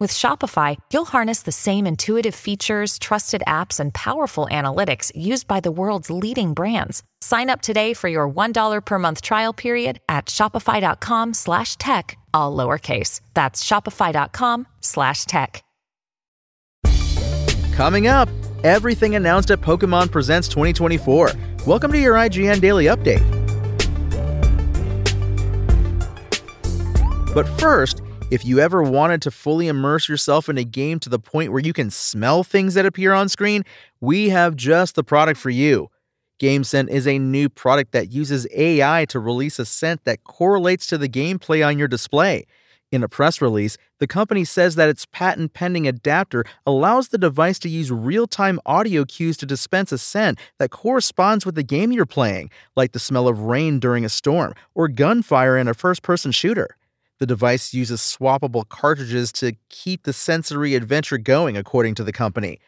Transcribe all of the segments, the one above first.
With Shopify, you'll harness the same intuitive features, trusted apps, and powerful analytics used by the world's leading brands. Sign up today for your $1 per month trial period at shopify.com slash tech, all lowercase. That's shopify.com slash tech. Coming up, everything announced at Pokemon Presents 2024. Welcome to your IGN Daily Update. But first, if you ever wanted to fully immerse yourself in a game to the point where you can smell things that appear on screen, we have just the product for you. GameScent is a new product that uses AI to release a scent that correlates to the gameplay on your display. In a press release, the company says that its patent pending adapter allows the device to use real time audio cues to dispense a scent that corresponds with the game you're playing, like the smell of rain during a storm or gunfire in a first person shooter. The device uses swappable cartridges to keep the sensory adventure going, according to the company.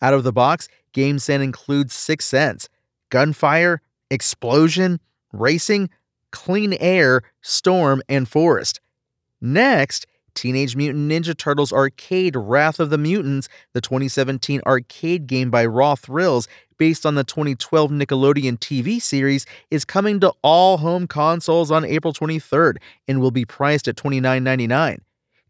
Out of the box, GameScent includes six scents gunfire, explosion, racing, clean air, storm, and forest. Next, Teenage Mutant Ninja Turtles Arcade Wrath of the Mutants, the 2017 arcade game by Raw Thrills, based on the 2012 Nickelodeon TV series, is coming to all home consoles on April 23rd and will be priced at $29.99.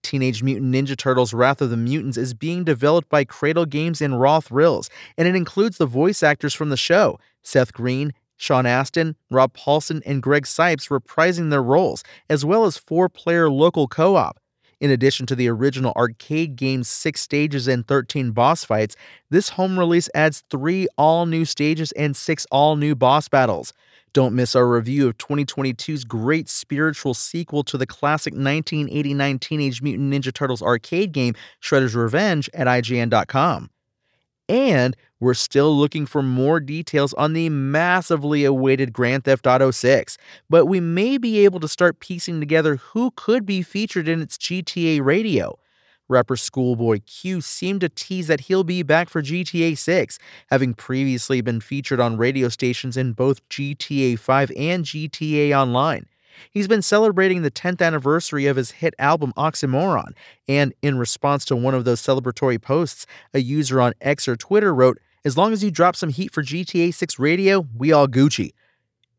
Teenage Mutant Ninja Turtles Wrath of the Mutants is being developed by Cradle Games and Raw Thrills, and it includes the voice actors from the show Seth Green, Sean Astin, Rob Paulsen, and Greg Cipes reprising their roles, as well as four player local co op. In addition to the original arcade game's six stages and 13 boss fights, this home release adds three all new stages and six all new boss battles. Don't miss our review of 2022's great spiritual sequel to the classic 1989 Teenage Mutant Ninja Turtles arcade game, Shredder's Revenge, at IGN.com. And we're still looking for more details on the massively awaited Grand Theft Auto 6, but we may be able to start piecing together who could be featured in its GTA radio. Rapper Schoolboy Q seemed to tease that he'll be back for GTA 6, having previously been featured on radio stations in both GTA 5 and GTA Online. He's been celebrating the 10th anniversary of his hit album Oxymoron, and in response to one of those celebratory posts, a user on X or Twitter wrote, As long as you drop some heat for GTA 6 radio, we all Gucci.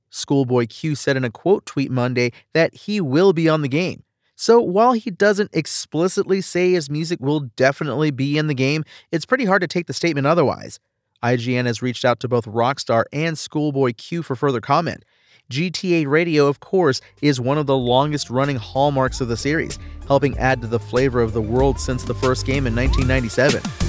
Schoolboy Q said in a quote tweet Monday that he will be on the game. So while he doesn't explicitly say his music will definitely be in the game, it's pretty hard to take the statement otherwise. IGN has reached out to both Rockstar and Schoolboy Q for further comment. GTA Radio, of course, is one of the longest running hallmarks of the series, helping add to the flavor of the world since the first game in 1997.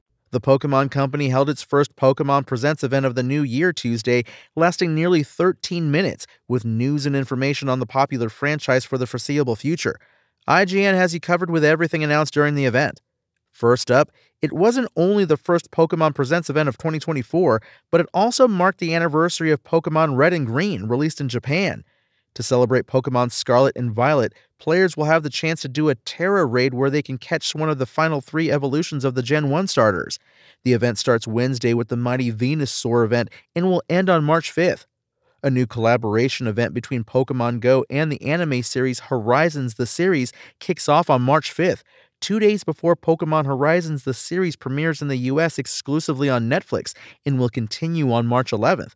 The Pokemon Company held its first Pokemon Presents event of the new year Tuesday, lasting nearly 13 minutes, with news and information on the popular franchise for the foreseeable future. IGN has you covered with everything announced during the event. First up, it wasn't only the first Pokemon Presents event of 2024, but it also marked the anniversary of Pokemon Red and Green, released in Japan. To celebrate Pokemon Scarlet and Violet, players will have the chance to do a Tera raid where they can catch one of the final three evolutions of the Gen 1 starters. The event starts Wednesday with the Mighty Venusaur event and will end on March 5th. A new collaboration event between Pokemon Go and the anime series Horizons the Series kicks off on March 5th, two days before Pokemon Horizons the Series premieres in the US exclusively on Netflix and will continue on March 11th.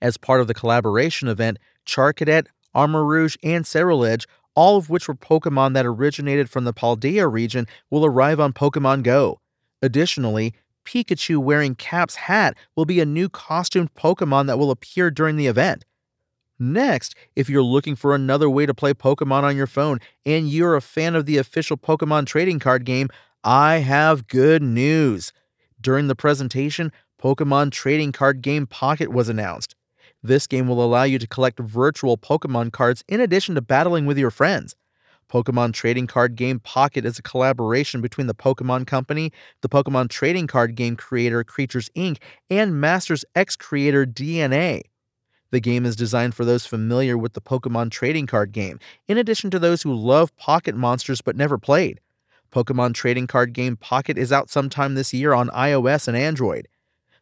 As part of the collaboration event, Charcadet, Armarouge, and Ceruledge, all of which were Pokemon that originated from the Paldea region, will arrive on Pokemon Go. Additionally, Pikachu wearing Cap's hat will be a new costumed Pokemon that will appear during the event. Next, if you're looking for another way to play Pokemon on your phone and you're a fan of the official Pokemon trading card game, I have good news. During the presentation, Pokemon Trading Card Game Pocket was announced. This game will allow you to collect virtual Pokemon cards in addition to battling with your friends. Pokemon Trading Card Game Pocket is a collaboration between the Pokemon Company, the Pokemon Trading Card Game creator Creatures Inc., and Masters EX creator DeNA. The game is designed for those familiar with the Pokemon trading card game, in addition to those who love pocket monsters but never played. Pokemon Trading Card Game Pocket is out sometime this year on iOS and Android.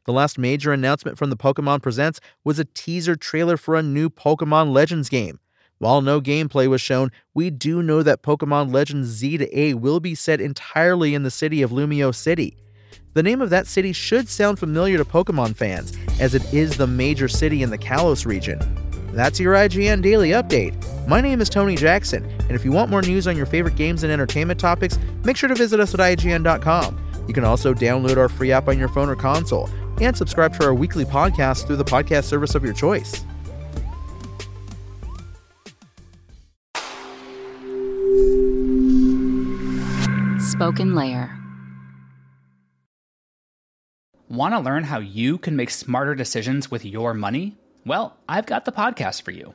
The last major announcement from the Pokemon Presents was a teaser trailer for a new Pokemon Legends game. While no gameplay was shown, we do know that Pokemon Legends Z to A will be set entirely in the city of Lumiose City. The name of that city should sound familiar to Pokemon fans, as it is the major city in the Kalos region. That's your IGN Daily Update. My name is Tony Jackson, and if you want more news on your favorite games and entertainment topics, make sure to visit us at IGN.com. You can also download our free app on your phone or console and subscribe to our weekly podcast through the podcast service of your choice. SpokenLayer. Want to learn how you can make smarter decisions with your money? Well, I've got the podcast for you.